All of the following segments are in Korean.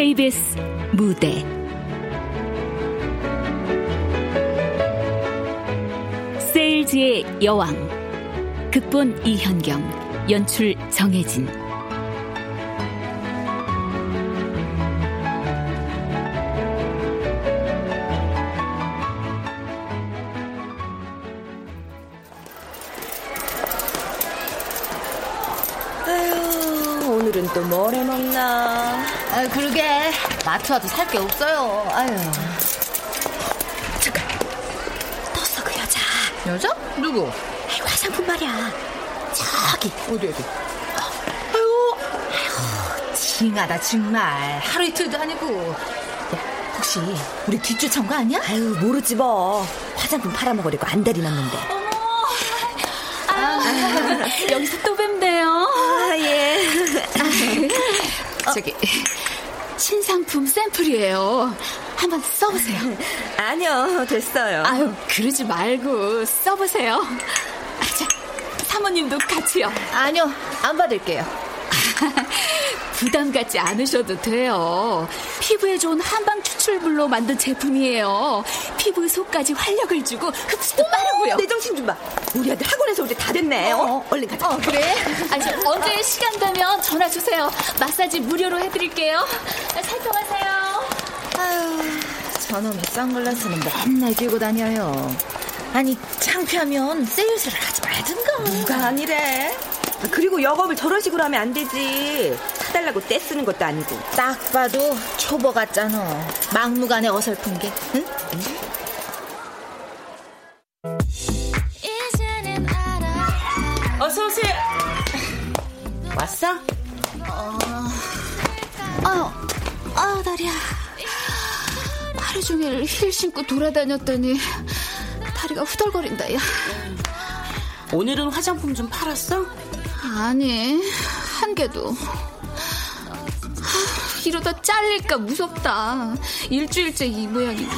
KBS 무대 세일즈의 여왕 극본 이현경 연출 정혜진 아유, 오늘은 또 뭘 해먹나. 아, 그러게. 마트 와도 살 게 없어요. 아유. 잠깐. 떴어, 그 여자. 여자? 누구? 아이, 화장품 말이야. 저기. 어디, 어디? 아유, 아유, 징하다, 정말. 하루 이틀도 아니고. 야, 혹시 우리 뒷쫓아온 거 아니야? 아유, 모르지 뭐. 화장품 팔아먹으려고 안달이 났는데. 여기서 또 뵙네요 아, 예. 저기 신 상품 샘플이에요 한번 써보세요 아니요, 됐어요. 아유 그러지 말고 써보세요 아, 자 사모님도 같이요 아니요, 안 받을게요. 부담 갖지 않으셔도 돼요. 피부에 좋은 한방 추출물로 만든 제품이에요. 피부 속까지 활력을 주고 흡수도 빠르고요. 내 정신 좀 봐. 우리 아들 학원에서 올 때 다 됐네. 어, 얼른 가자. 어, 그래? 아니, 저 언제 시간 되면 전화 주세요. 마사지 무료로 해드릴게요. 살펴가세요. 아유, 저놈의 선글라스는 맨날 끼고 다녀요. 아니, 창피하면 세일즈를 하지 말든가. 누가 아니래. 아, 그리고 영업을 저런 식으로 하면 안 되지. 사달라고 떼 쓰는 것도 아니고. 딱 봐도 초보 같잖아. 막무가내 어설픈 게. 응? 어서 오세요. 왔어? 아유, 아유, 다리야. 하루 종일 힐 신고 돌아다녔더니 다리가 후덜거린다, 야. 오늘은 화장품 좀 팔았어? 아니, 한 개도. 하, 이러다 잘릴까 무섭다. 일주일째 이 모양이니.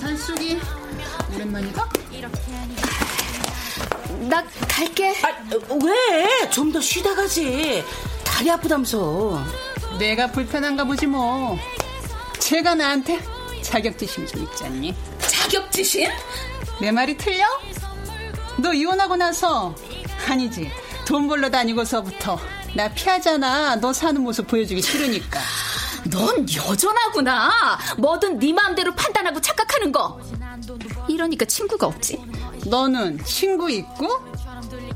단속이 오랜만이다? 나 갈게. 아, 왜? 좀 더 쉬다 가지. 다리 아프다면서. 내가 불편한가 보지 뭐. 제가 나한테 자격지심 좀 있잖니. 자격지심? 내 말이 틀려? 너 이혼하고 나서 아니지 돈 벌러 다니고서부터 나 피하잖아. 너 사는 모습 보여주기 싫으니까. 넌 여전하구나. 뭐든 네 마음대로 판단하고 착각하는 거. 이러니까 친구가 없지. 너는 친구 있고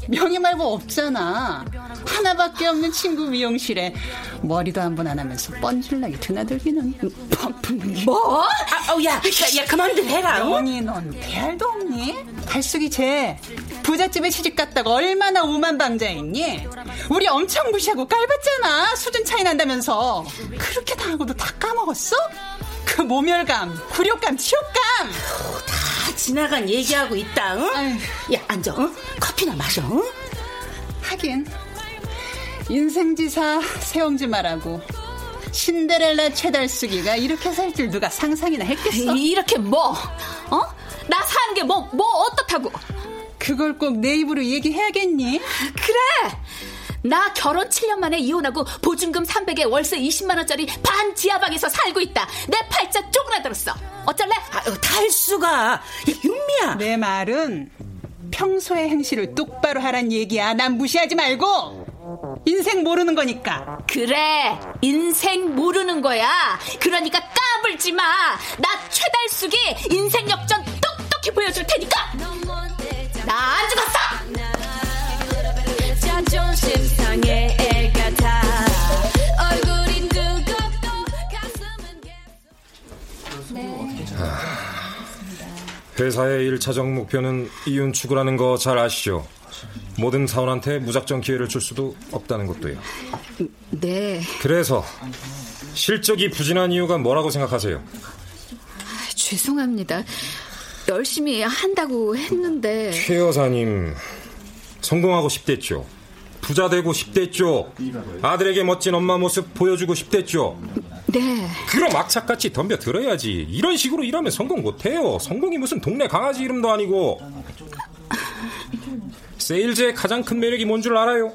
명예 말고 없잖아. 하나밖에 없는 친구 미용실에 머리도 한 번 안 하면서 뻔질나게 드나들기는 바쁜 게. 뭐? 아, 어, 야, 야, 야, 그만들 해라. 어? 영희 넌 대할도 없니? 달숙이 쟤 부잣집에 시집 갔다가 얼마나 오만방자했니? 우리 엄청 무시하고 깔봤잖아 수준 차이 난다면서 그렇게 당하고도 다 까먹었어? 그 모멸감, 굴욕감, 치욕감 다 지나간 얘기하고 있다, 응? 야, 앉아, 응? 커피나 마셔, 응? 하긴 인생지사 세엄지 말하고 신데렐라 최달숙이가 이렇게 살 줄 누가 상상이나 했겠어? 이렇게 뭐? 어? 나 사는 게 뭐, 뭐 어떻다고? 그걸 꼭 내 입으로 얘기해야겠니? 그래! 나 결혼 7년 만에 이혼하고 보증금 300에 월세 20만원짜리 반 지하방에서 살고 있다. 내 팔자 쪼그라들었어. 어쩔래? 아, 달수가. 야, 윤미야. 내 말은 평소의 행실을 똑바로 하란 얘기야. 난 무시하지 말고 인생 모르는 거니까. 그래. 인생 모르는 거야. 그러니까 까불지 마. 나 최달숙이 인생 역전 똑똑히 보여줄 테니까. 나 안 죽었어! 가슴은 회사의 1차적 목표는 이윤 추구라는 거 잘 아시죠? 모든 사원한테 무작정 기회를 줄 수도 없다는 것도요. 네. 그래서 실적이 부진한 이유가 뭐라고 생각하세요? 아, 죄송합니다. 열심히 한다고 했는데 최 여사님 성공하고 싶댔죠. 부자 되고 싶댔죠. 아들에게 멋진 엄마 모습 보여주고 싶댔죠. 네. 그럼 악착같이 덤벼 들어야지. 이런 식으로 일하면 성공 못해요. 성공이 무슨 동네 강아지 이름도 아니고. 세일즈의 가장 큰 매력이 뭔 줄 알아요?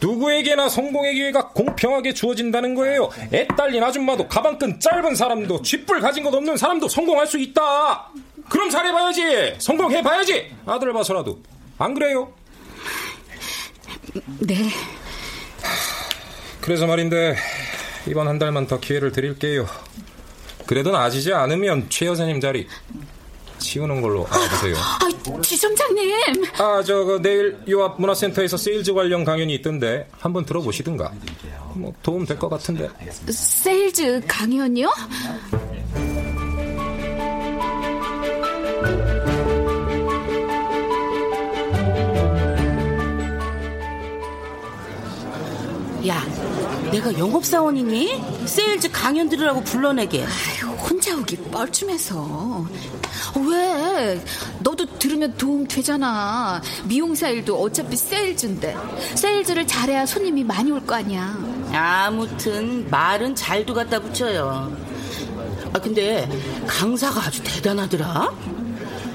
누구에게나 성공의 기회가 공평하게 주어진다는 거예요. 애 딸린 아줌마도 가방끈 짧은 사람도 쥐뿔 가진 것 없는 사람도 성공할 수 있다. 그럼 잘해봐야지. 성공해봐야지. 아들 봐서라도. 안 그래요? 네. 그래서 말인데 이번 한 달만 더 기회를 드릴게요. 그래도 나아지지 않으면 최 여사님 자리 치우는 걸로 알아보세요. 아, 지점장님. 아, 저, 그, 내일 요 앞 문화센터에서 세일즈 관련 강연이 있던데 한번 들어보시든가. 뭐 도움 될 것 같은데. 세일즈 강연이요? 야, 내가 영업사원이니? 세일즈 강연 들으라고 불러내게. 아유, 혼자 오기 뻘쭘해서. 왜? 너도 들으면 도움 되잖아. 미용사 일도 어차피 세일즈인데. 세일즈를 잘해야 손님이 많이 올 거 아니야. 아무튼 말은 잘도 갖다 붙여요. 아 근데 강사가 아주 대단하더라.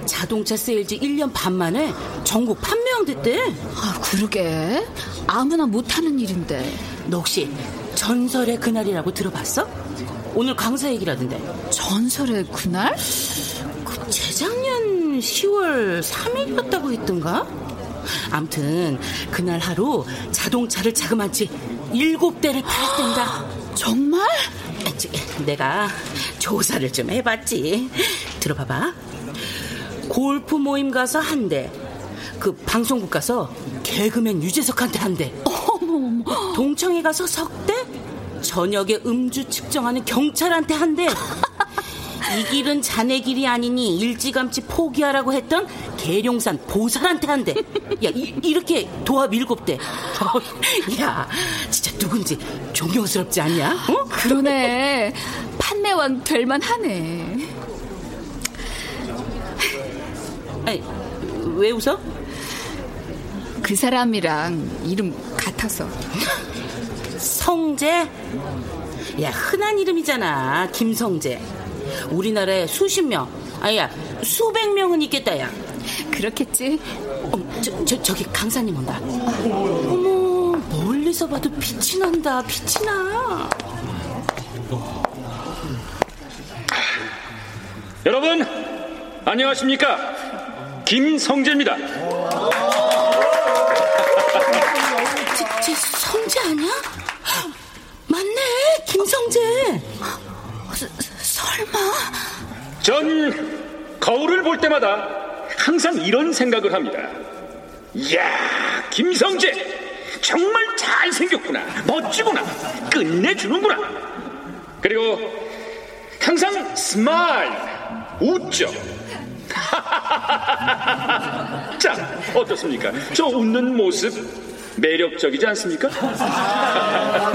자동차 세일즈 1년 반 만에 전국 판매왕 됐대. 아, 그러게. 아무나 못하는 일인데. 너 혹시 전설의 그날이라고 들어봤어? 오늘 강사 얘기라던데. 전설의 그날? 그 재작년 10월 3일이었다고 했던가? 암튼 그날 하루 자동차를 자그마치 일곱 대를 팔았댄다. 정말? 아, 저, 내가 조사를 좀 해봤지. 들어봐봐. 골프 모임 가서 한 대. 그 방송국 가서 개그맨 유재석한테 한 대. 어머어머. 동청회 가서 석 대. 저녁에 음주 측정하는 경찰한테 한 대. 이 길은 자네 길이 아니니 일찌감치 포기하라고 했던 계룡산 보살한테 한 대. 야, 이, 렇게 도합 일곱 대. 야, 진짜 누군지 존경스럽지 않냐? 어? 그러네. 판매왕 될만 하네. 아니, 왜 웃어? 그 사람이랑 이름 같아서. 성재? 야, 흔한 이름이잖아. 김성재. 우리나라에 수십 명, 아야, 수백 명은 있겠다, 야. 그렇겠지? 어, 저, 저, 저기 강사님 온다. 어머, 멀리서 봐도 빛이 난다, 빛이 나. 여러분, 안녕하십니까? 김성재입니다. 성재 아니야? 맞네, 김성재. 서, 설마? 전 거울을 볼 때마다 항상 이런 생각을 합니다. 이야, 김성재! 정말 잘생겼구나. 멋지구나. 끝내주는구나. 그리고 항상 smile. 웃죠. 자, 어떻습니까? 저 웃는 모습 매력적이지 않습니까? 아,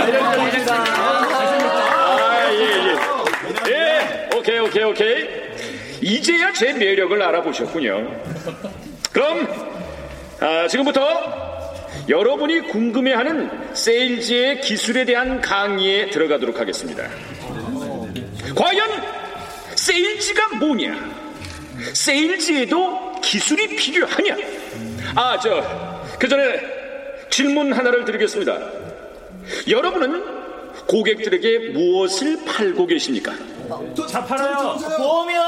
예, 예. 예, 오케이, 오케이, 오케이. 이제야 제 매력을 알아보셨군요. 그럼, 아, 지금부터 여러분이 궁금해하는 세일즈의 기술에 대한 강의에 들어가도록 하겠습니다. 과연 세일즈가 뭐냐? 세일즈에도 기술이 필요하냐? 아, 저, 그 전에 질문 하나를 드리겠습니다. 여러분은 고객들에게 무엇을 팔고 계십니까? 자, 팔아요. 보험이요.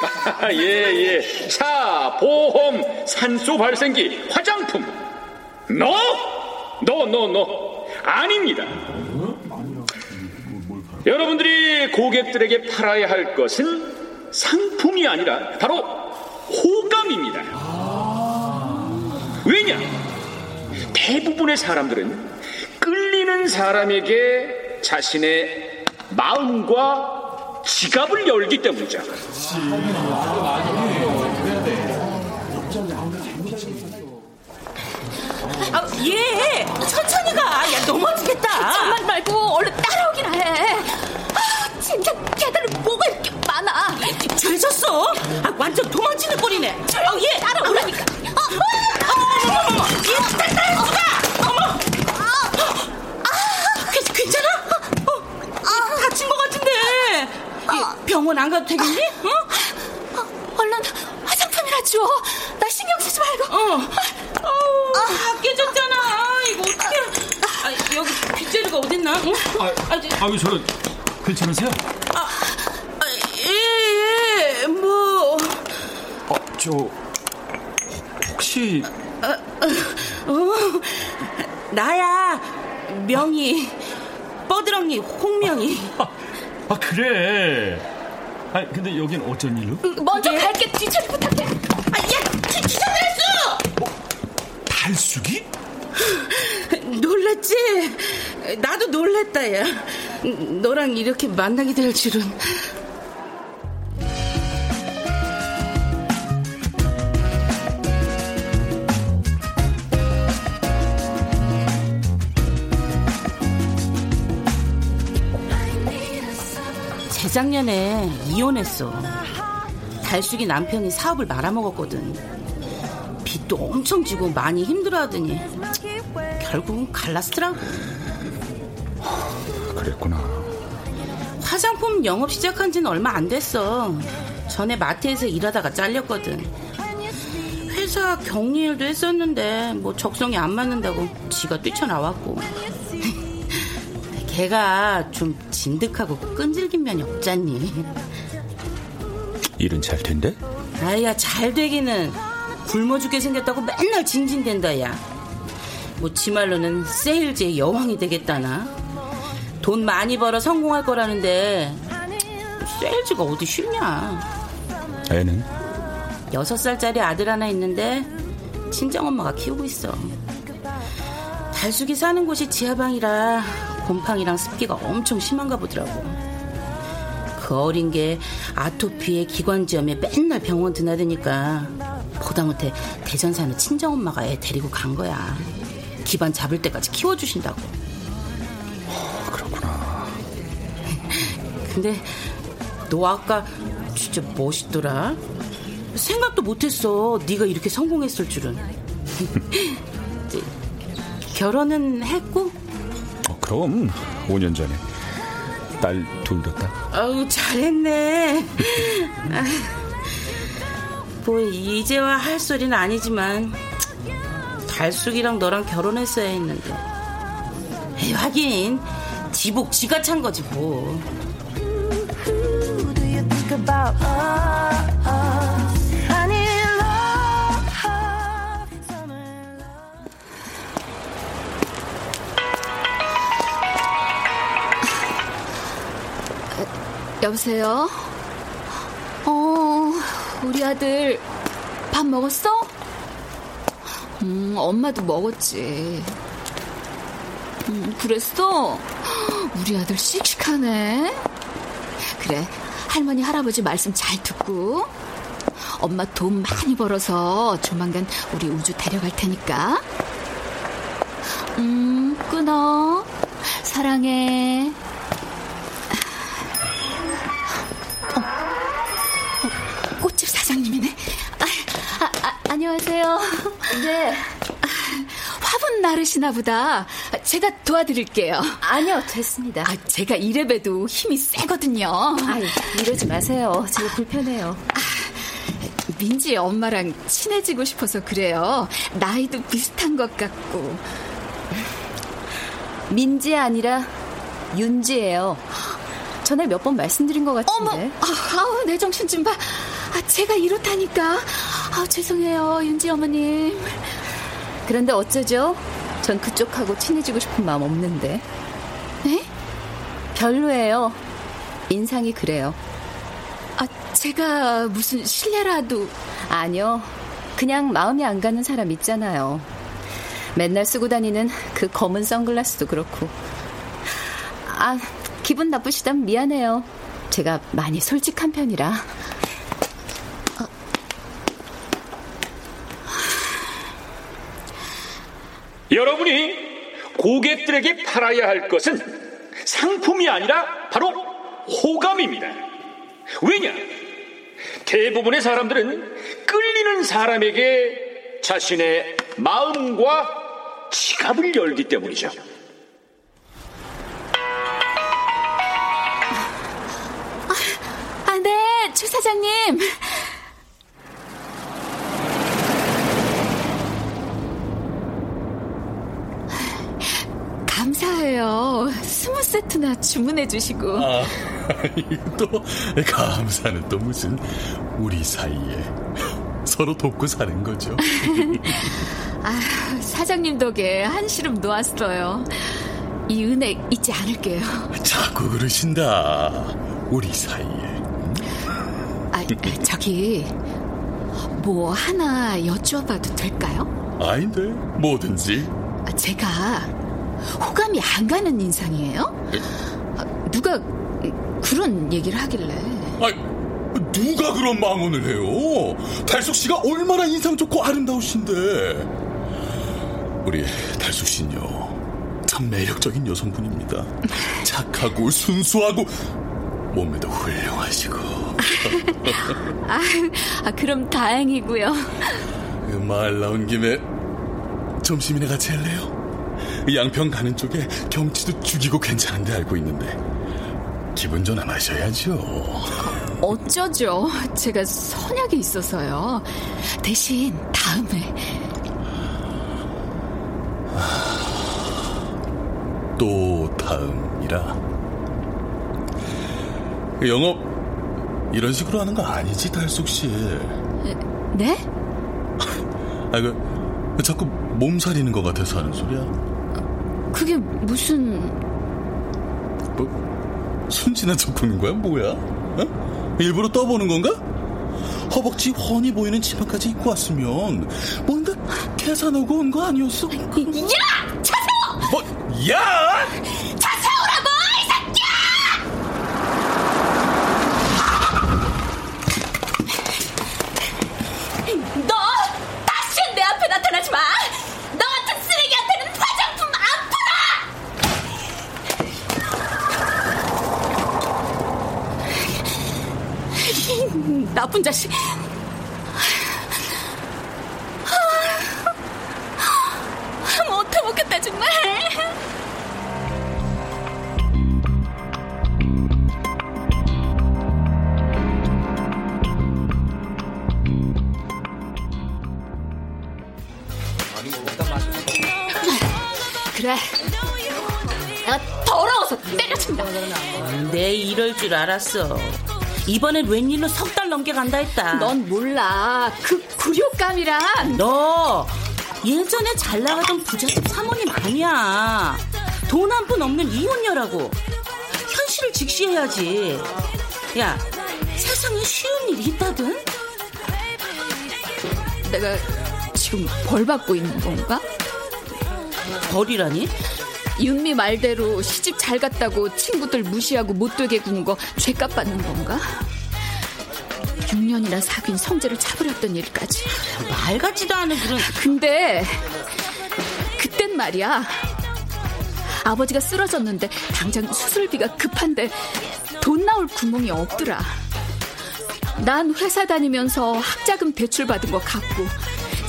예, 예. 차, 보험, 산소 발생기, 화장품. 너? 너, 너, 너. 아닙니다. 여러분들이 고객들에게 팔아야 할 것은 상품이 아니라 바로 호감입니다. 왜냐? 대부분의 사람들은 끌리는 사람에게 자신의 마음과 지갑을 열기 때문이죠. 아, 얘 천천히 가. 야 넘어지겠다. 정말 말고 얼른 따라오기나 해. 아, 진짜 걔들은 뭐가 이렇게 많아. 죄졌어. 아, 완전 도망치는 꼴이네. 어, 얘 따라오라니까. 어, 어머, 어머, 어머, 얘 따라 수가. 어머. 아, 괜- 괜찮아? 어, 얘 다친 것 같은데. 얘 병원 안 가도 되겠니? 어? 어, 얼른 화장품이나 줘. 나 신경 쓰지 말고. 어. 어우, 다 깨졌잖아. 이거 어떡해. 아, 여기 빗자루가 어딨나? 응? 아, 저- 아유, 저 괜찮으세요? 아, 예, 예, 뭐. 어, 저 혹시 어, 나야. 명희. 뻐드렁이, 홍명희. 아 그래. 아 근데 여긴 어쩐 일로? 먼저 갈게 뒤처리 부탁해. 아, 야, 기, 기사 내렸어! 달숙이? 놀랬지? 나도 놀랬다, 야. 너랑 이렇게 만나게 될 줄은. 재작년에 이혼했어. 달숙이 남편이 사업을 말아먹었거든. 빚도 엄청 지고 많이 힘들어하더니 결국은 갈라스더라고. 그랬구나. 화장품 영업 시작한 지는 얼마 안 됐어. 전에 마트에서 일하다가 잘렸거든. 회사 격리일도 했었는데 뭐 적성이 안 맞는다고 지가 뛰쳐나왔고. 걔가 좀 진득하고 끈질긴 면이 없잖니. 일은 잘 된대? 아야 잘 되기는 굶어 죽게 생겼다고 맨날 징징댄다 야. 뭐 지 말로는 세일즈의 여왕이 되겠다나. 돈 많이 벌어 성공할 거라는데 세일즈가 어디 쉽냐. 애는? 여섯 살짜리 아들 하나 있는데 친정엄마가 키우고 있어. 달숙이 사는 곳이 지하방이라 곰팡이랑 습기가 엄청 심한가 보더라고. 그 어린 게 아토피에 기관지염에 맨날 병원 드나드니까 보다 못해 대전 사는 친정엄마가 애 데리고 간 거야. 기반 잡을 때까지 키워주신다고. 그렇구나. 근데 너 아까 진짜 멋있더라. 생각도 못했어. 네가 이렇게 성공했을 줄은. 결혼은 했고? 어, 그럼 5년 전에 딸 둘 뒀다. 아우 잘했네. 아, 뭐 이제와 할 소리는 아니지만 달숙이랑 너랑 결혼했어야 했는데. 에이, 하긴 지복 지가 찬 거지 뭐. 여보세요? 어, 우리 아들 밥 먹었어? 음, 엄마도 먹었지. 음, 그랬어? 우리 아들 씩씩하네. 그래, 할머니, 할아버지 말씀 잘 듣고. 엄마 돈 많이 벌어서 조만간 우리 우주 데려갈 테니까. 음, 끊어. 사랑해. 꽃집 사장님이네. 아, 아, 아, 안녕하세요. 네. 화분 나르시나 보다. 제가 도와드릴게요. 아니요, 됐습니다. 아, 제가 이래봬도 힘이 세거든요. 아이, 이러지 마세요. 제가 불편해요. 민지 엄마랑 친해지고 싶어서 그래요. 나이도 비슷한 것 같고. 민지 아니라 윤지예요. 전에 몇 번 말씀드린 것 같은데. 어머, 아, 아우, 내 정신 좀 봐. 아, 제가 이렇다니까. 아, 죄송해요, 윤지 어머님. 그런데 어쩌죠? 전 그쪽하고 친해지고 싶은 마음 없는데. 네? 별로예요. 인상이 그래요. 아, 제가 무슨 실례라도. 아니요. 그냥 마음이 안 가는 사람 있잖아요. 맨날 쓰고 다니는 그 검은 선글라스도 그렇고. 아, 기분 나쁘시다면 미안해요. 제가 많이 솔직한 편이라. 여러분이 고객들에게 팔아야 할 것은 상품이 아니라 바로 호감입니다. 왜냐? 대부분의 사람들은 끌리는 사람에게 자신의 마음과 지갑을 열기 때문이죠. 아, 네, 최 사장님. 감사해요. 스무 세트나 주문해 주시고. 아, 또 감사는 또 무슨 우리 사이에 서로 돕고 사는 거죠. 아, 사장님 덕에 한시름 놓았어요. 이 은혜 잊지 않을게요. 자꾸 그러신다. 우리 사이에. 아, 저기 뭐 하나 여쭈어봐도 될까요? 아닌데 뭐든지. 아, 제가 호감이 안 가는 인상이에요? 아, 누가 그런 얘기를 하길래? 아, 누가 그런 망언을 해요? 달숙 씨가 얼마나 인상 좋고 아름다우신데. 우리 달숙 씨는요, 참 매력적인 여성분입니다. 착하고 순수하고 몸매도 훌륭하시고. 아, 아, 그럼 다행이고요. 그말 나온 김에 점심이나 같이 할래요? 양평 가는 쪽에 경치도 죽이고 괜찮은데 알고 있는데 기분 전환 하셔야죠. 어쩌죠? 제가 선약이 있어서요. 대신 다음에 또 다음이라. 영업 이런 식으로 하는 거 아니지 달숙 씨? 네? 아, 그 자꾸 몸살이는 것 같아서 하는 소리야. 그게 무슨 뭐 순진한 척 보는 거야 뭐야? 어? 일부러 떠보는 건가? 허벅지 훤히 보이는 치마까지 입고 왔으면 뭔가 계산하고 온 거 아니었어? 야! 차세요! 뭐? 야! 차세우라고 이 새끼야! 너 다시 내 앞에 나타나지 마! 너 같은 쓰레기한테는 화장품 안 팔아! 나쁜 자식. 못해 먹겠다 정말. 그래. 내가 더러워서 때려친다. 내 이럴 줄 알았어. 이번엔 웬일로 석 달 넘게 간다 했다. 넌 몰라. 그 굴욕감이란. 너 예전에 잘 나가던 부잣집 사모님 아니야. 돈 한 푼 없는 이혼녀라고. 현실을 직시해야지. 야, 세상에 쉬운 일이 있다든? 내가 지금 벌 받고 있는 건가? 벌이라니? 윤미 말대로 시집 잘 갔다고 친구들 무시하고 못되게 구는 거 죄값 받는 건가? 6년이나 사귄 성재를 차버렸던 일까지. 말 같지도 않은 그런. 근데 그땐 말이야. 아버지가 쓰러졌는데 당장 수술비가 급한데 돈 나올 구멍이 없더라. 난 회사 다니면서 학자금 대출 받은 거 갚고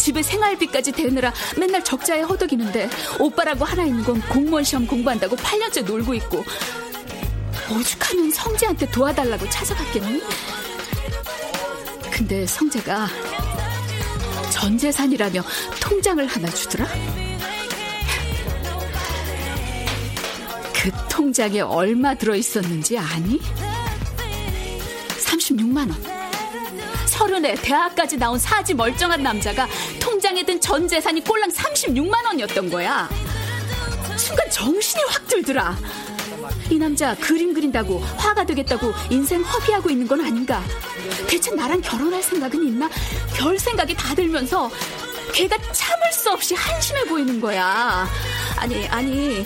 집에 생활비까지 대느라 맨날 적자에 허덕이는데 오빠라고 하나 있는 건 공무원 시험 공부한다고 8년째 놀고 있고 오죽하면 성재한테 도와달라고 찾아갔겠니? 근데 성재가 전 재산이라며 통장을 하나 주더라? 그 통장에 얼마 들어있었는지 아니? 36만원. 서른에 대학까지 나온 사지 멀쩡한 남자가 통장에 든 전 재산이 꼴랑 36만 원이었던 거야. 순간 정신이 확 들더라. 이 남자 그림 그린다고 화가 되겠다고 인생 허비하고 있는 건 아닌가? 대체 나랑 결혼할 생각은 있나? 별 생각이 다 들면서 걔가 참을 수 없이 한심해 보이는 거야. 아니, 아니,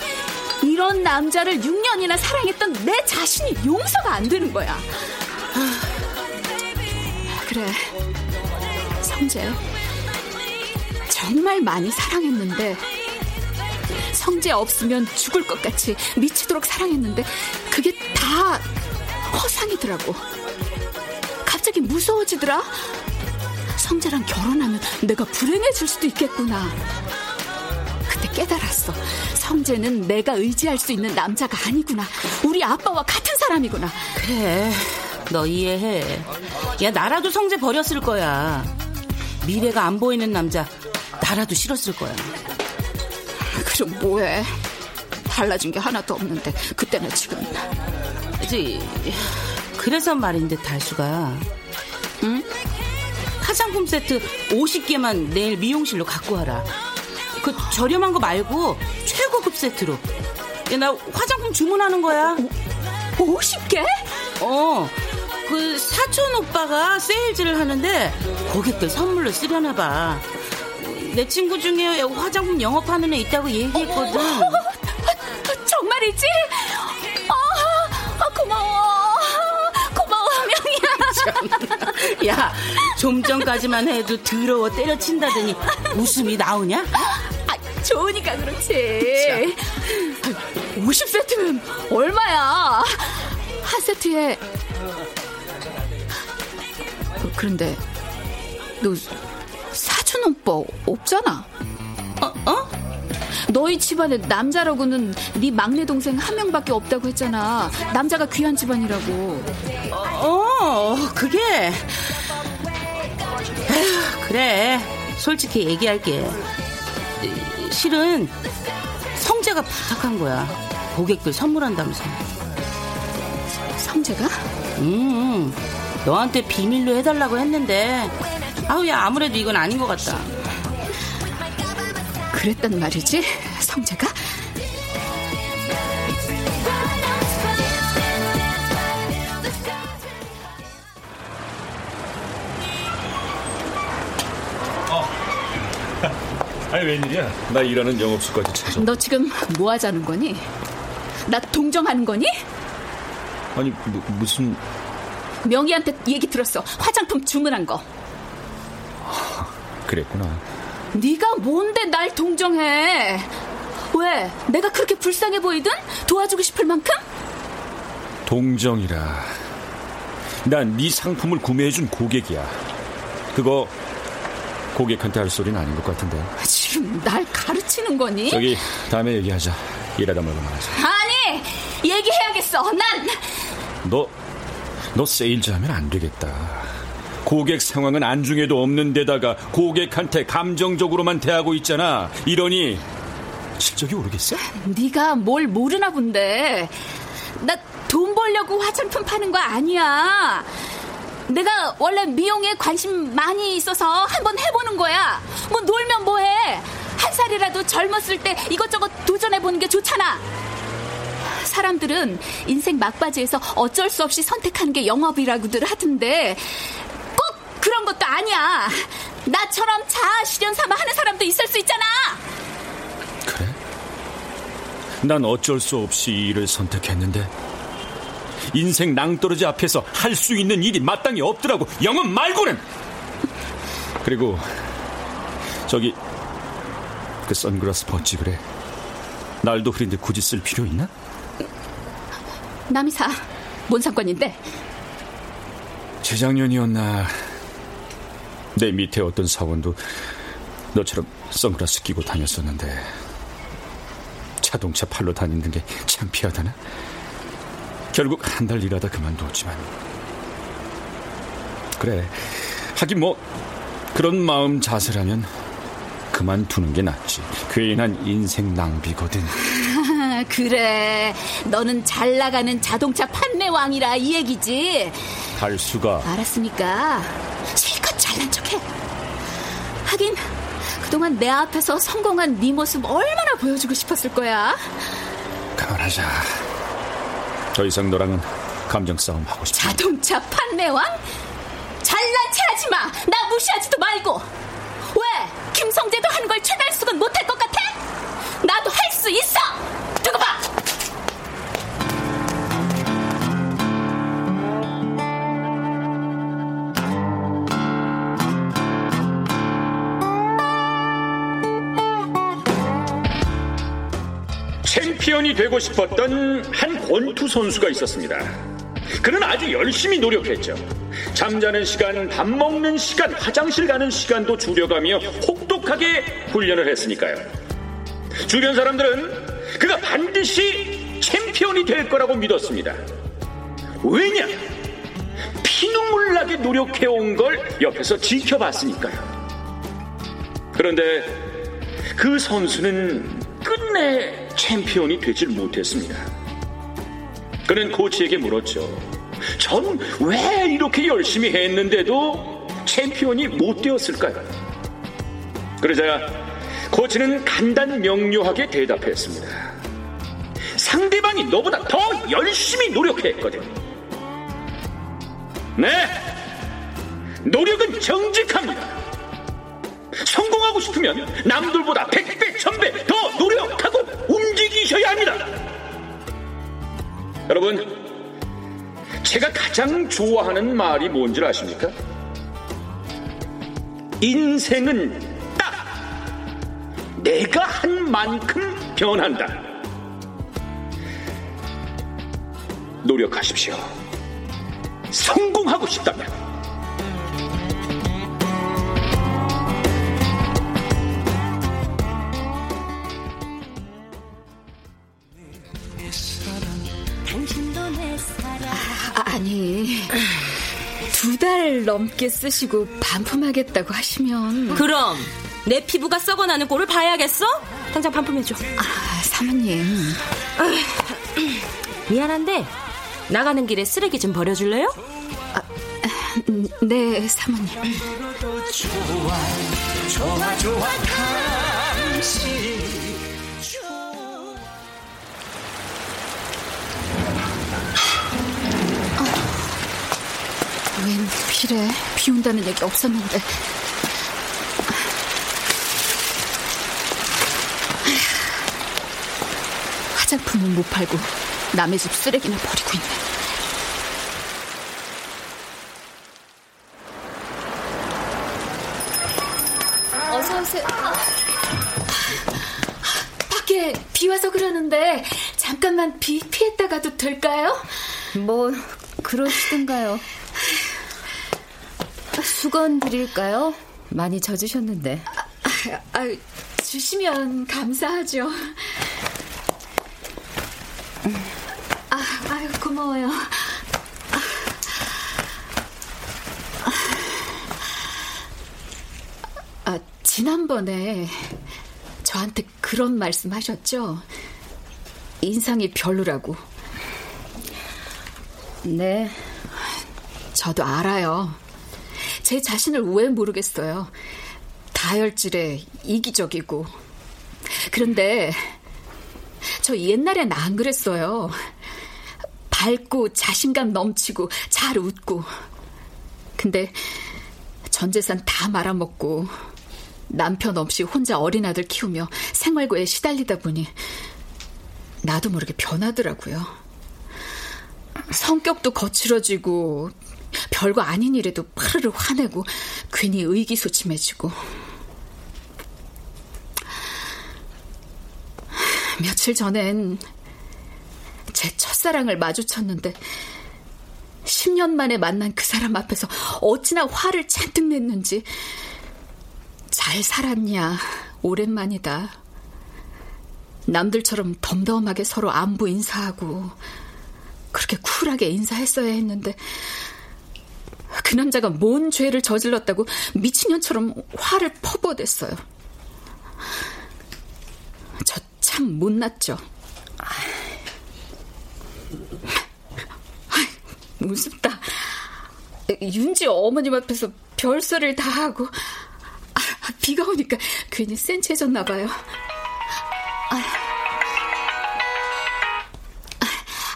이런 남자를 6년이나 사랑했던 내 자신이 용서가 안 되는 거야. 그래, 성재. 정말 많이 사랑했는데, 성재 없으면 죽을 것 같이 미치도록 사랑했는데, 그게 다 허상이더라고. 갑자기 무서워지더라. 성재랑 결혼하면 내가 불행해질 수도 있겠구나. 그때 깨달았어. 성재는 내가 의지할 수 있는 남자가 아니구나. 우리 아빠와 같은 사람이구나. 그래, 너 이해해. 야, 나라도 성재 버렸을 거야. 미래가 안 보이는 남자, 나라도 싫었을 거야. 그럼 뭐해? 달라진 게 하나도 없는데 그때나 지금이나. 그지 그래서 말인데 달수가 응? 화장품 세트 50개만 내일 미용실로 갖고 와라. 그 저렴한 거 말고 최고급 세트로. 야, 나 화장품 주문하는 거야. 50개? 어. 그 사촌 오빠가 세일즈를 하는데 고객들 선물로 쓰려나 봐. 내 친구 중에 화장품 영업하는 애 있다고 얘기했거든. 정말이지? 아, 아, 고마워. 고마워, 명이야. 야, 좀 전까지만 해도 더러워 때려친다더니 웃음이 나오냐? 아, 좋으니까 그렇지. 50세트면 얼마야? 한 세트에. 그런데, 너 사촌 오빠 없잖아. 어? 어? 너희 집안에 남자라고는 네 막내 동생 한 명밖에 없다고 했잖아. 남자가 귀한 집안이라고. 어, 그게 에휴, 그래. 솔직히 얘기할게. 실은 성재가 부탁한 거야. 고객들 선물한다면서. 성재가? 음, 너한테 비밀로 해달라고 했는데, 아우 야 아무래도 이건 아닌 것 같다. 그랬단 말이지, 성재가? 아니 웬일이야? 나 일하는 영업소까지 찾아. 너 지금 뭐 하자는 거니? 나 동정하는 거니? 아니 뭐, 무슨 명희한테 얘기 들었어. 화장품 주문한 거. 그랬구나. 네가 뭔데 날 동정해? 왜? 내가 그렇게 불쌍해 보이든 도와주고 싶을 만큼? 동정이라. 난 네 상품을 구매해준 고객이야. 그거 고객한테 할 소리는 아닌 것 같은데. 지금 날 가르치는 거니? 저기 다음에 얘기하자. 일하다 말고 말하자. 아니 얘기해야겠어. 난 너, 너 세일즈 하면 안 되겠다. 고객 상황은 안중에도 없는 데다가 고객한테 감정적으로만 대하고 있잖아. 이러니 실적이 오르겠어? 네가 뭘 모르나 본데. 나 돈 벌려고 화장품 파는 거 아니야. 내가 원래 미용에 관심 많이 있어서 한번 해보는 거야. 뭐 놀면 뭐해. 한 살이라도 젊었을 때 이것저것 도전해보는 게 좋잖아. 사람들은 인생 막바지에서 어쩔 수 없이 선택하는 게 영업이라고들 하던데 꼭 그런 것도 아니야. 나처럼 자아 실현 삼아 하는 사람도 있을 수 있잖아. 그래? 난 어쩔 수 없이 이 일을 선택했는데 인생 낭떠러지 앞에서 할 수 있는 일이 마땅히 없더라고 영업 말고는 그리고 저기 그 선글라스 벗지 그래 날도 흐린데 굳이 쓸 필요 있나? 남이 사. 뭔 상관인데? 재작년이었나 내 밑에 어떤 사원도 너처럼 선글라스 끼고 다녔었는데 자동차 팔로 다니는 게 창피하다나? 결국 한 달 일하다 그만뒀지만 그래 하긴 뭐 그런 마음 자세라면 그만두는 게 낫지 괜한 인생 낭비거든 그래. 너는 잘 나가는 자동차 판매 왕이라 이 얘기지. 달수가 알았으니까 실컷 잘난 척해. 하긴 그동안 내 앞에서 성공한 네 모습 얼마나 보여주고 싶었을 거야. 그만하자 더 이상 너랑은 감정 싸움 하고 싶어 자동차 판매 왕? 잘난 체 하지 마. 나 무시하지도 말고. 왜? 김성재도 한 걸 최달숙은 못할 것 같아? 나도 할 수 있어. 챔피언이 되고 싶었던 한 권투 선수가 있었습니다. 그는 아주 열심히 노력했죠. 잠자는 시간, 밥 먹는 시간, 화장실 가는 시간도 줄여가며 혹독하게 훈련을 했으니까요. 주변 사람들은 그가 반드시 챔피언이 될 거라고 믿었습니다. 왜냐? 피눈물 나게 노력해온 걸 옆에서 지켜봤으니까요. 그런데 그 선수는 끝내 챔피언이 되질 못했습니다. 그는 코치에게 물었죠. 전 왜 이렇게 열심히 했는데도 챔피언이 못 되었을까요? 그러자 코치는 간단 명료하게 대답했습니다. 상대방이 너보다 더 열심히 노력했거든. 네, 노력은 정직합니다. 성공하고 싶으면 남들보다 100배, 1000배 더 노력 움직이셔야 합니다. 여러분, 제가 가장 좋아하는 말이 뭔지 아십니까? 인생은 딱 내가 한 만큼 변한다. 노력하십시오. 성공하고 싶다면. 아, 아니 두 달 넘게 쓰시고 반품하겠다고 하시면 그럼 내 피부가 썩어나는 꼴을 봐야겠어? 당장 반품해줘. 아, 사모님. 미안한데 나가는 길에 쓰레기 좀 버려줄래요? 아, 네, 사모님. 좋아, 좋아, 좋아, 감시. 웬 비래? 비 온다는 얘기 없었는데. 화장품은 못 팔고 남의 집 쓰레기나 버리고 있네. 어서 오세요. 밖에 비 와서 그러는데 잠깐만 비 피했다 가도 될까요? 뭐 그러시든가요. 수건 드릴까요? 많이 젖으셨는데. 아, 아, 주시면 감사하죠. 아, 아유, 고마워요. 아, 지난번에 저한테 그런 말씀 하셨죠? 인상이 별로라고. 네. 저도 알아요. 제 자신을 왜 모르겠어요. 다혈질에 이기적이고. 그런데 저 옛날엔 안 그랬어요. 밝고 자신감 넘치고 잘 웃고. 근데 전 재산 다 말아먹고 남편 없이 혼자 어린 아들 키우며 생활고에 시달리다 보니 나도 모르게 변하더라고요. 성격도 거칠어지고 별거 아닌 일에도 파르르 화내고 괜히 의기소침해지고. 며칠 전엔 제 첫사랑을 마주쳤는데 10년 만에 만난 그 사람 앞에서 어찌나 화를 잔뜩 냈는지. 잘 살았냐 오랜만이다. 남들처럼 덤덤하게 서로 안부 인사하고 그렇게 쿨하게 인사했어야 했는데 그 남자가 뭔 죄를 저질렀다고 미친년처럼 화를 퍼부어댔어요. 저 참 못났죠. 무섭다. 윤지 어머님 앞에서 별소리를 다 하고 아, 비가 오니까 괜히 센치해졌나 봐요.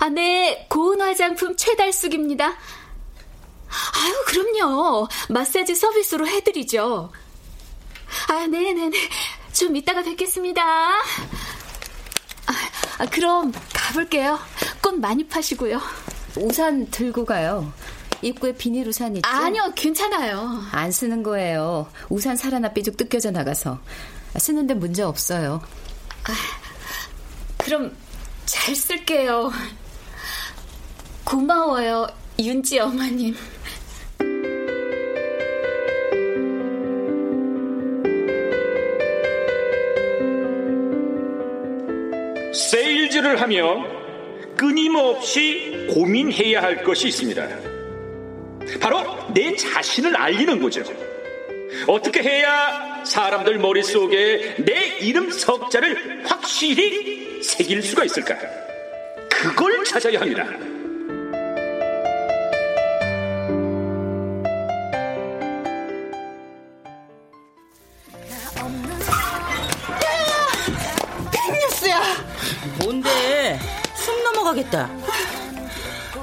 아, 네, 고운 화장품 최달숙입니다. 아유, 그럼요. 마사지 서비스로 해드리죠. 아, 네네네. 좀 이따가 뵙겠습니다. 아, 그럼 가볼게요. 꽃 많이 파시고요. 우산 들고 가요. 입구에 비닐 우산 있죠? 아니요, 괜찮아요. 안 쓰는 거예요. 우산 살 하나 삐죽 뜯겨져 나가서. 쓰는데 문제 없어요. 아, 그럼 잘 쓸게요. 고마워요, 윤지 어머님. 세일즈를 하면 끊임없이 고민해야 할 것이 있습니다. 바로 내 자신을 알리는 거죠. 어떻게 해야 사람들 머릿속에 내 이름 석자를 확실히 새길 수가 있을까? 그걸 찾아야 합니다. 숨 넘어가겠다.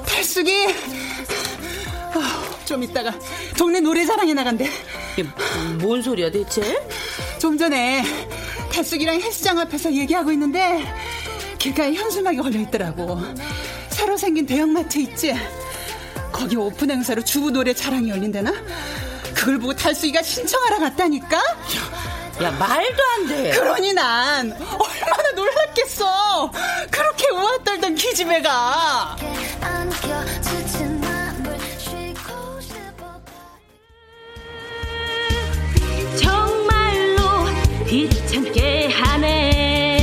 탈숙이 아, 좀 이따가 동네 노래자랑에 나간대. 뭔 소리야 대체? 좀 전에 탈숙이랑 헬스장 앞에서 얘기하고 있는데 길가에 현수막이 걸려 있더라고. 새로 생긴 대형마트 있지? 거기 오픈 행사로 주부 노래 자랑이 열린다나? 그걸 보고 탈숙이가 신청하러 갔다니까? 야 말도 안 돼. 그러니 난 얼마나 놀랐겠어. 그렇게 우아 떨던 기집애가. 정말로 귀찮게 하네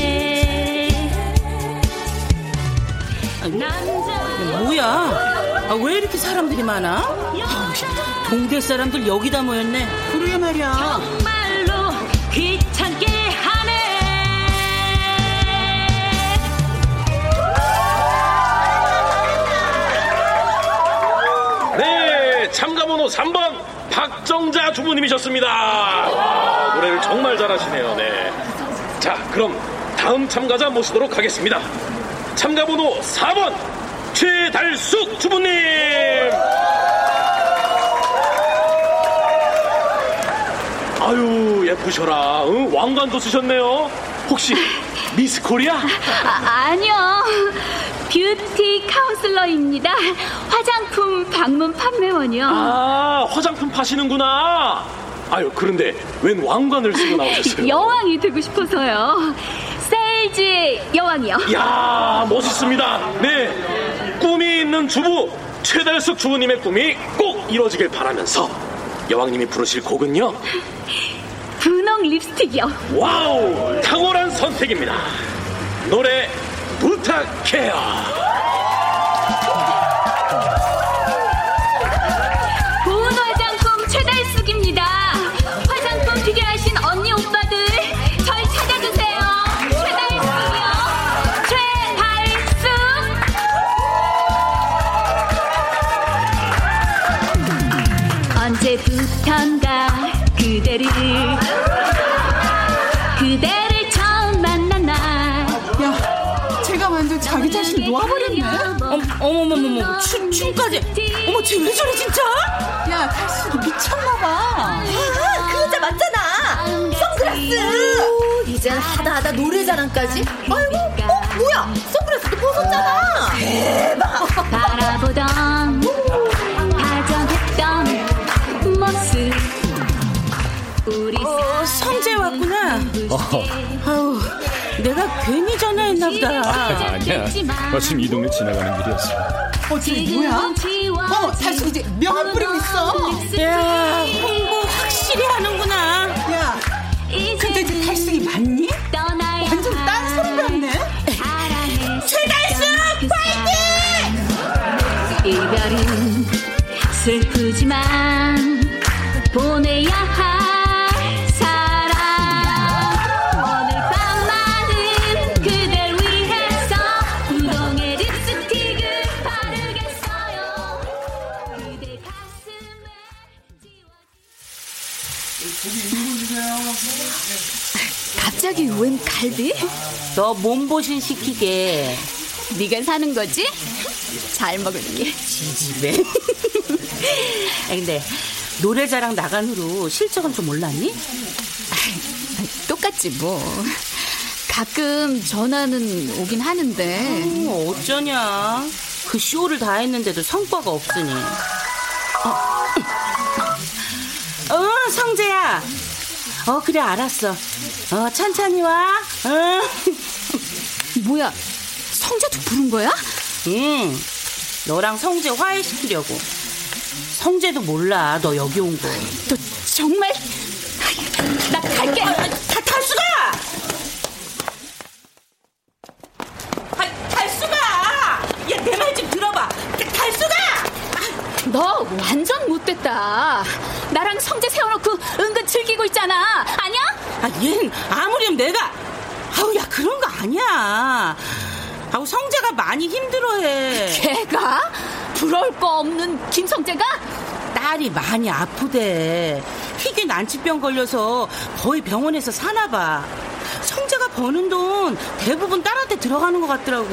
남자 뭐야? 아, 왜 이렇게 사람들이 많아? 아, 동대 사람들 여기다 모였네. 그러게 말이야. 3번 박정자 주부님이셨습니다. 와, 노래를 정말 잘하시네요. 네. 자, 그럼 다음 참가자 모시도록 하겠습니다. 참가 번호 4번 최달숙 주부님. 아유 예쁘셔라. 응? 왕관도 쓰셨네요. 혹시 미스 코리아? 아, 아니요. 뷰티 카운슬러입니다. 화장품 방문 판매원이요. 아 화장품 파시는구나. 아유 그런데 웬 왕관을 쓰고 나오셨어요? 여왕이 되고 싶어서요. 세일즈 여왕이요. 이야 멋있습니다. 네 꿈이 있는 주부 최달숙 주부님의 꿈이 꼭 이루어지길 바라면서 여왕님이 부르실 곡은요. 분홍 립스틱이요. 와우 탁월한 선택입니다. 노래 부탁해요. 춤 춤까지. 어머 쟤 왜 저래 진짜? 야, 탈수도 미쳤나봐. 아, 그 여자 맞잖아. 선글라스. 이젠 하다 하다 노래 자랑까지. 아이고, 어, 뭐야? 선글라스도 벗었잖아. 대박. 바라보던 다정했던 모습 우리 어, 성재 왔구나. 아우, 내가 괜히 전화했나 보다. 아니야. 마침 이 동네 지나가는 길이었어. 어, 쟤 뭐야? 어, 탈수 이제 명함 뿌리고 있어. 야, 홍보 확실히 하는구나. 야, 근데 이제 탈수이 맞니? 완전 딴소리 같네. 최달숙 파이팅! 이별은 슬프지만 웬 갈비? 너 몸보신 시키게. 네가 사는 거지? 잘 먹을게. 지집에. 근데 노래자랑 나간 후로 실적은 좀 올랐니? 똑같지 뭐. 가끔 전화는 오긴 하는데. 어, 어쩌냐. 그 쇼를 다 했는데도 성과가 없으니. 어, 어 성재야. 어, 그래, 알았어. 어, 천천히 와. 어. 뭐야, 성재도 부른 거야? 응. 너랑 성재 화해시키려고. 성재도 몰라. 너 여기 온 거. 너 정말 나 갈게. 아, 다 탈수가! 아, 탈수가! 야, 내말 좀 들어봐. 탈수가! 너 완전 못됐다. 나랑 성재 세워놓고 은근 즐기고 있잖아. 아니야? 아, 얜 아무렴 내가 아우 야 그런 거 아니야. 아우 성재가 많이 힘들어해. 걔가 부러울 거 없는 김성재가 딸이 많이 아프대. 희귀 난치병 걸려서 거의 병원에서 사나 봐. 성재가 버는 돈 대부분 딸한테 들어가는 것 같더라고.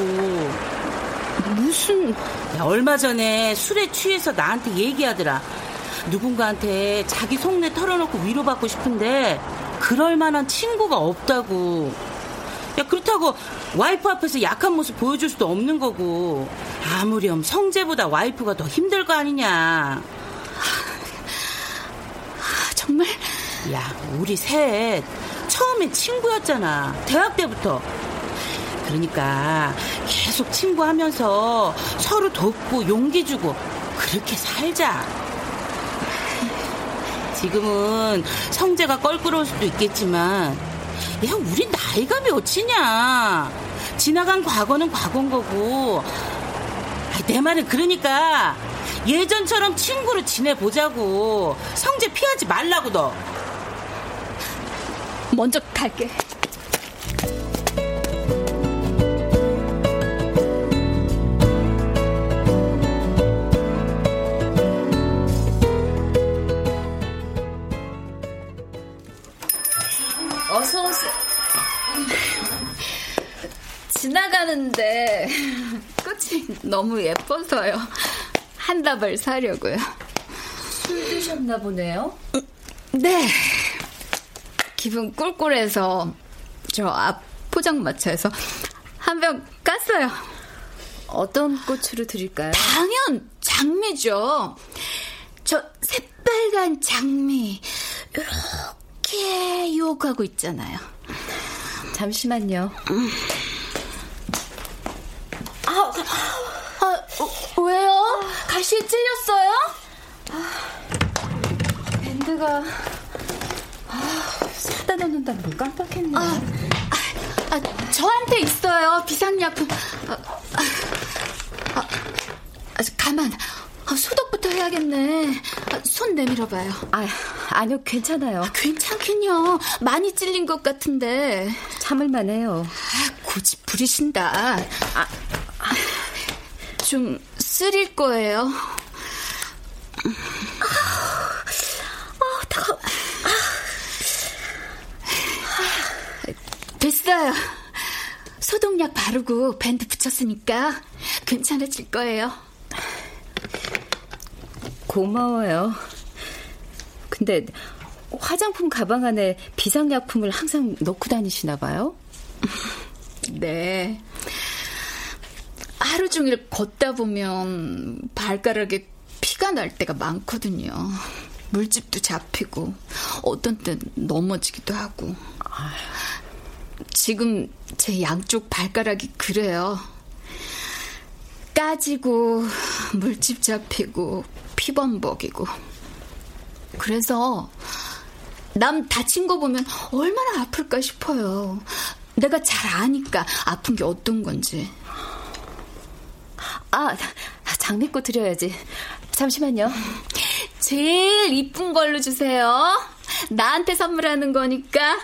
무슨 야, 얼마 전에 술에 취해서 나한테 얘기하더라. 누군가한테 자기 속내 털어놓고 위로받고 싶은데 그럴 만한 친구가 없다고. 야 그렇다고 와이프 앞에서 약한 모습 보여줄 수도 없는 거고 아무렴 성재보다 와이프가 더 힘들 거 아니냐. 정말? 야 우리 셋 처음엔 친구였잖아 대학 때부터. 그러니까 계속 친구하면서 서로 돕고 용기 주고 그렇게 살자. 지금은 성재가 껄끄러울 수도 있겠지만 야 우리 나이가 몇이냐? 지나간 과거는 과거인 거고. 아, 내 말은 그러니까 예전처럼 친구로 지내보자고. 성재 피하지 말라고 너. 먼저 갈게 지나가는데 끝이 너무 예뻐서요. 한 다발 사려고요. 술 드셨나 보네요. 네. 기분 꿀꿀해서 저 앞 포장마차에서 한 병 깠어요. 어떤 꽃으로 드릴까요? 당연 장미죠. 저 새빨간 장미 이렇게 유혹하고 있잖아요. 잠시만요. 아, 아 어, 왜요? 가시에 찔렸어요? 밴드가 아, 사다 놓는다는 걸 깜빡했네. 아, 아, 저한테 있어요 비상약품. 아, 아, 아, 가만. 아, 소독부터 해야겠네. 아, 손 내밀어봐요. 아, 아니요, 괜찮아요. 아, 괜찮긴요. 많이 찔린 것 같은데. 참을만해요. 아, 고집 부리신다. 아, 좀 쓰릴 거예요. 아, 따가워. 됐어요. 소독약 바르고 밴드 붙였으니까 괜찮아질 거예요. 고마워요. 근데 화장품 가방 안에 비상약품을 항상 넣고 다니시나 봐요? 네. 하루 종일 걷다 보면 발가락에 피가 날 때가 많거든요. 물집도 잡히고 어떤 땐 넘어지기도 하고. 지금 제 양쪽 발가락이 그래요. 까지고 물집 잡히고 피범벅이고. 그래서 남 다친 거 보면 얼마나 아플까 싶어요. 내가 잘 아니까 아픈 게 어떤 건지. 아, 장미꽃 드려야지. 잠시만요. 제일 이쁜 걸로 주세요. 나한테 선물하는 거니까.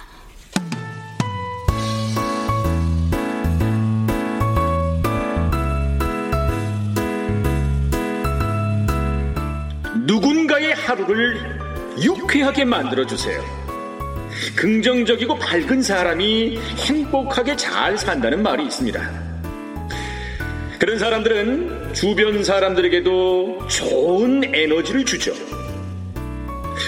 누군가의 하루를 유쾌하게 만들어주세요. 긍정적이고 밝은 사람이 행복하게 잘 산다는 말이 있습니다. 그런 사람들은 주변 사람들에게도 좋은 에너지를 주죠.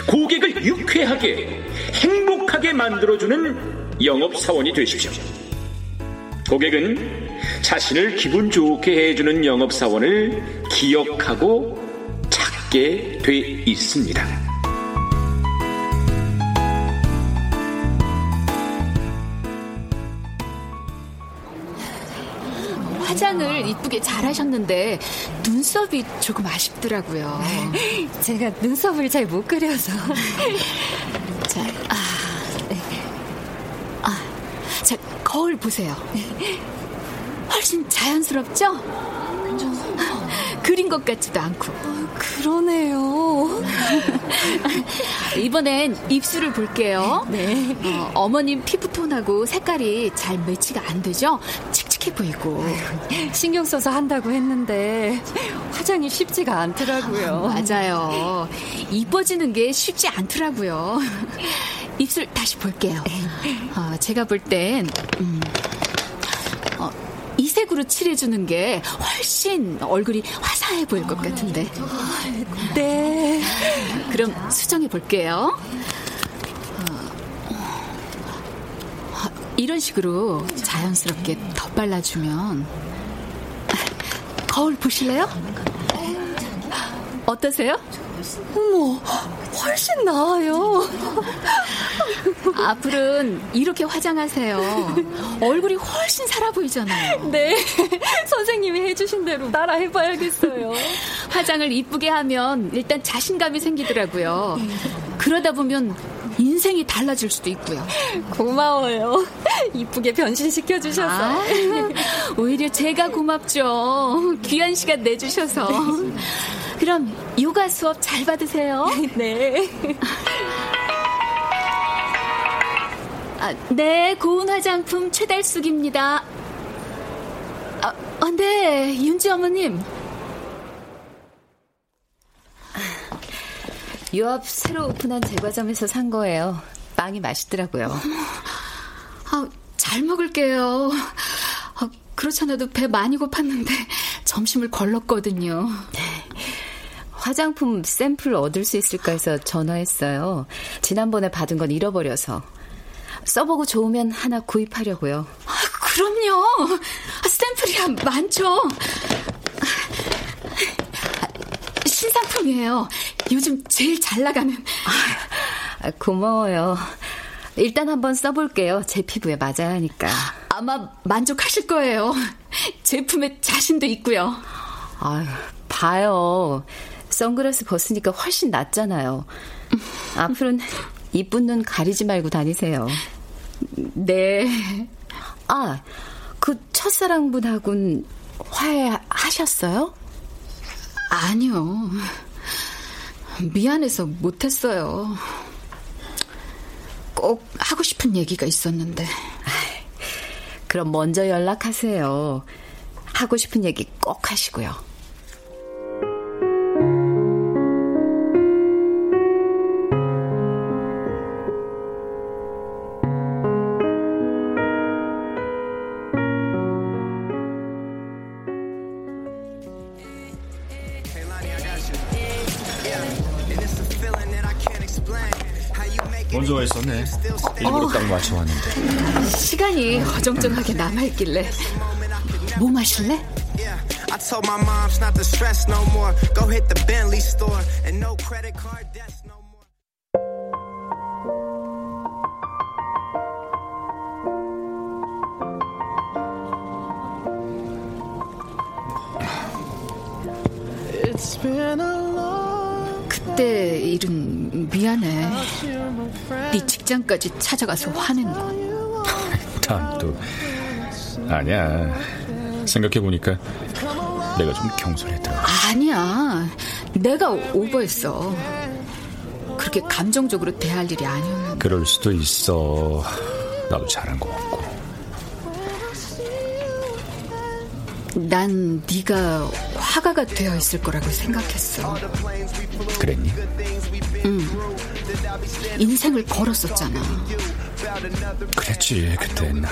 고객을 유쾌하게, 행복하게 만들어주는 영업사원이 되십시오. 고객은 자신을 기분 좋게 해주는 영업사원을 기억하고 찾게 돼 있습니다. 이쁘게 잘하셨는데 눈썹이 조금 아쉽더라고요. 제가 눈썹을 잘 못 그려서. 자, 아, 네. 아, 자 거울 보세요. 훨씬 자연스럽죠? 그린 것 같지도 않고. 그러네요. 이번엔 입술을 볼게요. 네. 어, 머님 피부톤하고 색깔이 잘 매치가 안 되죠? 칙 칙해 보이고. 신경 써서 한다고 했는데 화장이 쉽지가 않더라고요. 맞아요. 이뻐지는 게 쉽지 않더라고요. 입술 다시 볼게요. 어, 제가 볼 땐, 음, 어, 이 색으로 칠해주는 게 훨씬 얼굴이 화사해 보일 것 같은데. 네. 그럼 수정해 볼게요. 이런 식으로 자연스럽게 덧발라주면 거울 보실래요? 어떠세요? 어머, 훨씬 나아요. 앞으로는 이렇게 화장하세요. 얼굴이 훨씬 살아 보이잖아요. 네, 선생님이 해주신 대로 따라 해봐야겠어요. 화장을 이쁘게 하면 일단 자신감이 생기더라고요. 그러다 보면 인생이 달라질 수도 있고요. 고마워요. 이쁘게 변신시켜 주셔서. 아, 오히려 제가 고맙죠. 귀한 시간 내주셔서. 그럼 요가 수업 잘 받으세요. 네. 아, 네, 고운 화장품 최달숙입니다. 아, 아, 네, 윤지 어머님. 요 앞 새로 오픈한 제과점에서 산 거예요. 빵이 맛있더라고요. 아, 잘 먹을게요. 아, 그렇잖아도 배 많이 고팠는데 점심을 걸렀거든요. 화장품 샘플 얻을 수 있을까 해서 전화했어요. 지난번에 받은 건 잃어버려서. 써보고 좋으면 하나 구입하려고요. 아, 그럼요. 샘플이야 많죠. 신상품이에요. 요즘 제일 잘 나가는. 아, 고마워요. 일단 한번 써볼게요. 제 피부에 맞아야 하니까. 아마 만족하실 거예요. 제품에 자신도 있고요. 아유, 봐요. 선글라스 벗으니까 훨씬 낫잖아요. 앞으로는 이쁜 눈 가리지 말고 다니세요. 네. 아, 그 첫사랑분하고는 화해하셨어요? 아니요. 미안해서 못했어요. 꼭 하고 싶은 얘기가 있었는데. 그럼 먼저 연락하세요. 하고 싶은 얘기 꼭 하시고요. 네. 일부러 어. 딱 맞춰왔는데. 시간이 어정쩡하게 남아있길래. 뭐 마실래? I told my moms not to stress no more. Go hit the Bentley store and no credit card debts no more. 그때 일은 미안해. 네 직장까지 찾아가서 화낸 거. 다음도 아니야. 생각해 보니까 내가 좀 경솔했더라. 아니야. 내가 오버했어. 그렇게 감정적으로 대할 일이 아니었는데. 그럴 수도 있어. 나도 잘한 거 같고. 난 네가 화가가 되어 있을 거라고 생각했어. 그랬니? 응. 인생을 걸었었잖아. 그랬지, 그땐.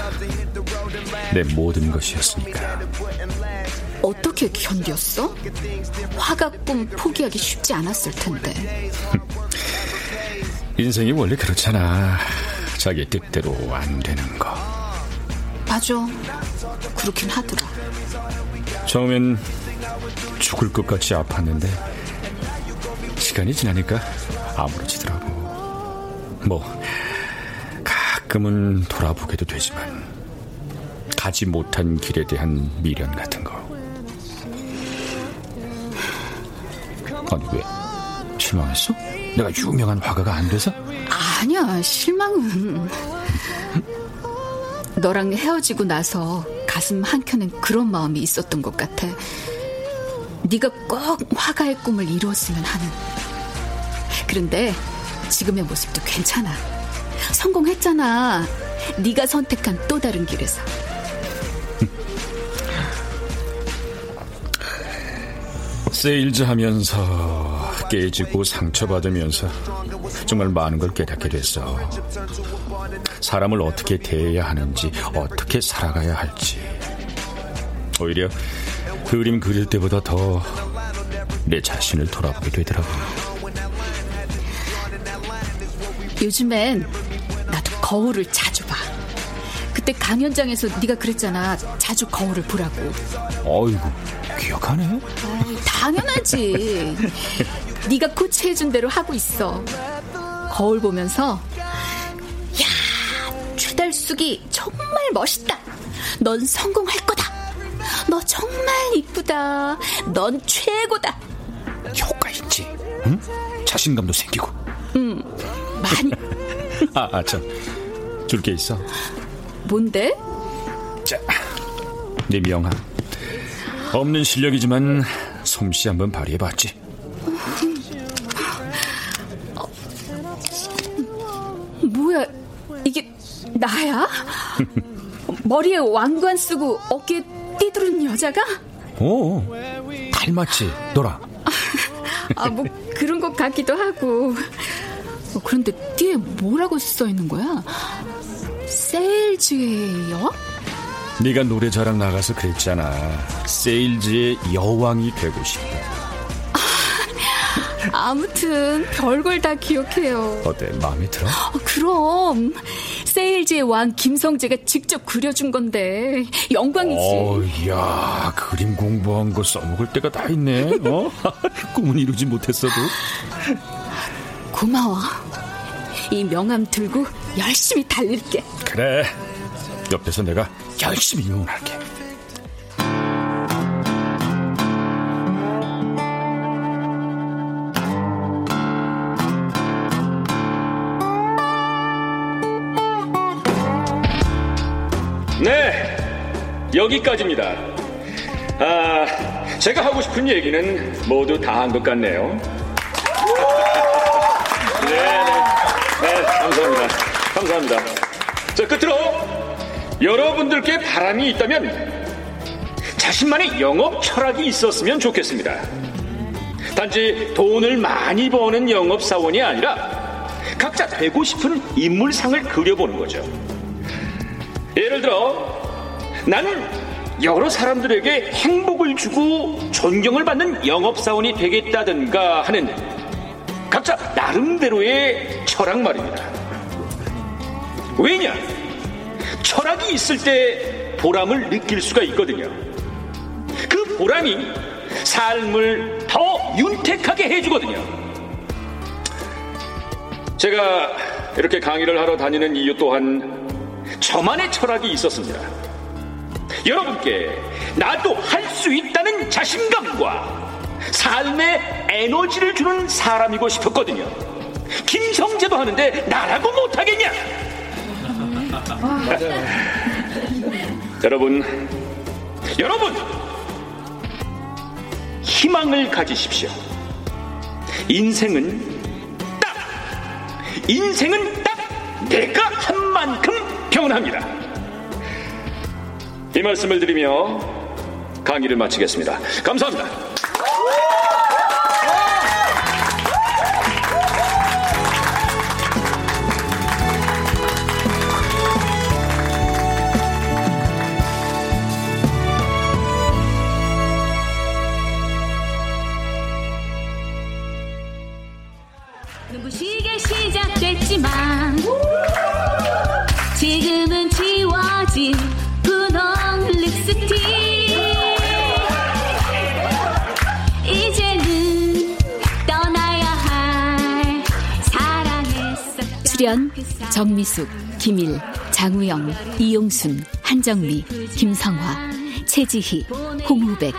내 모든 것이었으니까. 어떻게 견뎠어? 화가 꿈 포기하기 쉽지 않았을 텐데. 인생이 원래 그렇잖아. 자기 뜻대로 안 되는 거. 맞아. 그렇긴 하더라. 처음엔 죽을 것 같이 아팠는데 시간이 지나니까 아무렇지더라고. 뭐 가끔은 돌아보게도 되지만 가지 못한 길에 대한 미련 같은 거. 아니 왜 실망했어? 내가 유명한 화가가 안 돼서? 아니야 실망은 너랑 헤어지고 나서 가슴 한켠엔 그런 마음이 있었던 것 같아 네가 꼭 화가의 꿈을 이루었으면 하는 그런데 지금의 모습도 괜찮아 성공했잖아 네가 선택한 또 다른 길에서 세일즈 하면서 깨지고 상처받으면서 정말 많은 걸 깨닫게 됐어. 사람을 어떻게 대해야 하는지, 어떻게 살아가야 할지. 오히려 그림 그릴 때보다 더 내 자신을 돌아보게 되더라고. 요 즘엔 나도 거울을 자주 봐. 그때 강연장에서 네가 그랬잖아. 자주 거울을 보라고. 어이구, 기억하네? 아이, 당연하지. 네가 코치해준 대로 하고 있어. 거울 보면서 야 최달숙이 정말 멋있다. 넌 성공할 거다. 너 정말 이쁘다. 넌 최고다. 효과 있지. 응? 자신감도 생기고. 응, 많이. 아, 아 참. 줄 게 있어. 뭔데? 자, 네 명아. 없는 실력이지만 솜씨 한번 발휘해봤지. 뭐야, 이게 나야? 머리에 왕관 쓰고 어깨에 띠두른 여자가? 오, 닮았지, 너랑. 아, 뭐 그런 것 같기도 하고. 어, 그런데 뒤에 뭐라고 써 있는 거야? 세일즈예요? 네가 노래 자랑 나가서 그랬잖아. 세일즈의 여왕이 되고 싶다. 아무튼 별걸 다 기억해요. 어때, 마음에 들어? 어, 그럼 세일즈의 왕 김성재가 직접 그려준 건데 영광이지. 어, 야 그림 공부한 거 써먹을 때가 다 있네. 어? 꿈은 이루지 못했어도. 고마워. 이 명함 들고 열심히 달릴게. 그래. 옆에서 내가 열심히 응원할게. 네, 여기까지입니다. 아, 제가 하고 싶은 얘기는 모두 다 한 것 같네요. 감사합니다. 자, 끝으로 여러분들께 바람이 있다면 자신만의 영업 철학이 있었으면 좋겠습니다. 단지 돈을 많이 버는 영업사원이 아니라 각자 되고 싶은 인물상을 그려보는 거죠. 예를 들어 나는 여러 사람들에게 행복을 주고 존경을 받는 영업사원이 되겠다든가 하는 각자 나름대로의 철학 말입니다. 왜냐? 철학이 있을 때 보람을 느낄 수가 있거든요. 그 보람이 삶을 더 윤택하게 해주거든요. 제가 이렇게 강의를 하러 다니는 이유 또한 저만의 철학이 있었습니다. 여러분께 나도 할 수 있다는 자신감과 삶의 에너지를 주는 사람이고 싶었거든요. 김성재도 하는데 나라고 못하겠냐? 여러분, 여러분, 희망을 가지십시오. 인생은 딱, 인생은 딱 내가 한 만큼 변합니다. 이 말씀을 드리며 강의를 마치겠습니다. 감사합니다. 출연 정미숙, 김일, 장우영, 이용순, 한정미, 김성화, 최지희, 홍우백,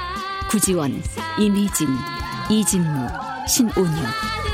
구지원, 임희진, 이진무, 신온유.